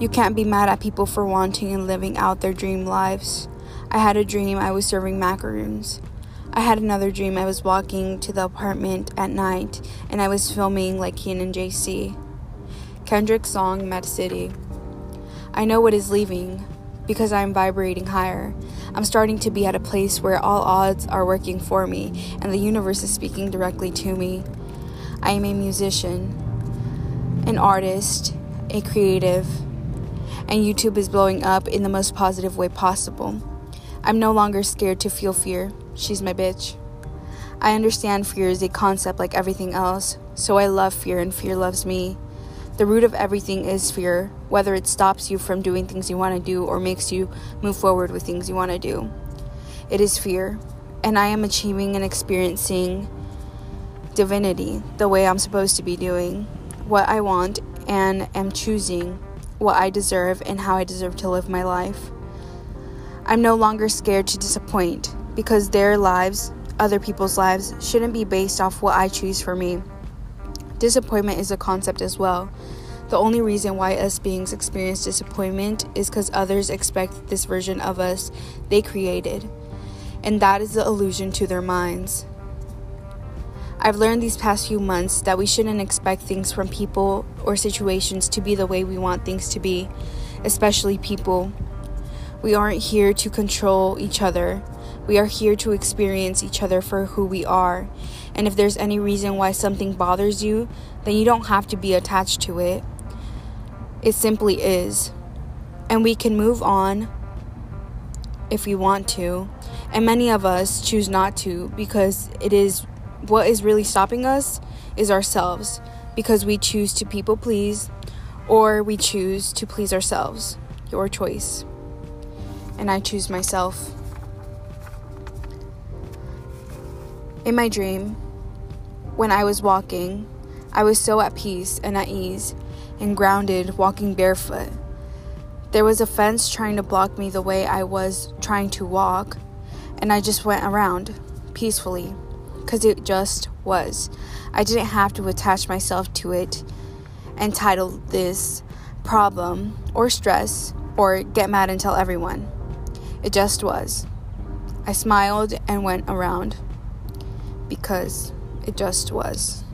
You can't be mad at people for wanting and living out their dream lives. I had a dream I was serving macaroons. I had another dream I was walking to the apartment at night and I was filming like Kian and JC. Kendrick's song Mad City. I know what is leaving because I am vibrating higher. I'm starting to be at a place where all odds are working for me and the universe is speaking directly to me. I am a musician, an artist, a creative and YouTube is blowing up in the most positive way possible. I'm no longer scared to feel fear. She's my bitch. I understand fear is a concept like everything else, so I love fear and fear loves me. The root of everything is fear, whether it stops you from doing things you want to do or makes you move forward with things you want to do. It is fear, and I am achieving and experiencing divinity the way I'm supposed to be doing what I want and am choosing what I deserve and how I deserve to live my life. I'm no longer scared to disappoint because their lives, other people's lives, shouldn't be based off what I choose for me. Disappointment is a concept as well. The only reason why us beings experience disappointment is because others expect this version of us they created, and that is the illusion to their minds. I've learned these past few months that we shouldn't expect things from people or situations to be the way we want things to be, especially people. We aren't here to control each other. We are here to experience each other for who we are. And if there's any reason why something bothers you, then you don't have to be attached to it. It simply is. And we can move on if we want to. And many of us choose not to because it is what is really stopping us is ourselves because we choose to people please or we choose to please ourselves. Your choice. And I choose myself. In my dream, when I was walking, I was so at peace and at ease and grounded walking barefoot. There was a fence trying to block me the way I was trying to walk, and I just went around peacefully because it just was. I didn't have to attach myself to it and title this problem or stress or get mad and tell everyone. It just was. I smiled and went around because it just was.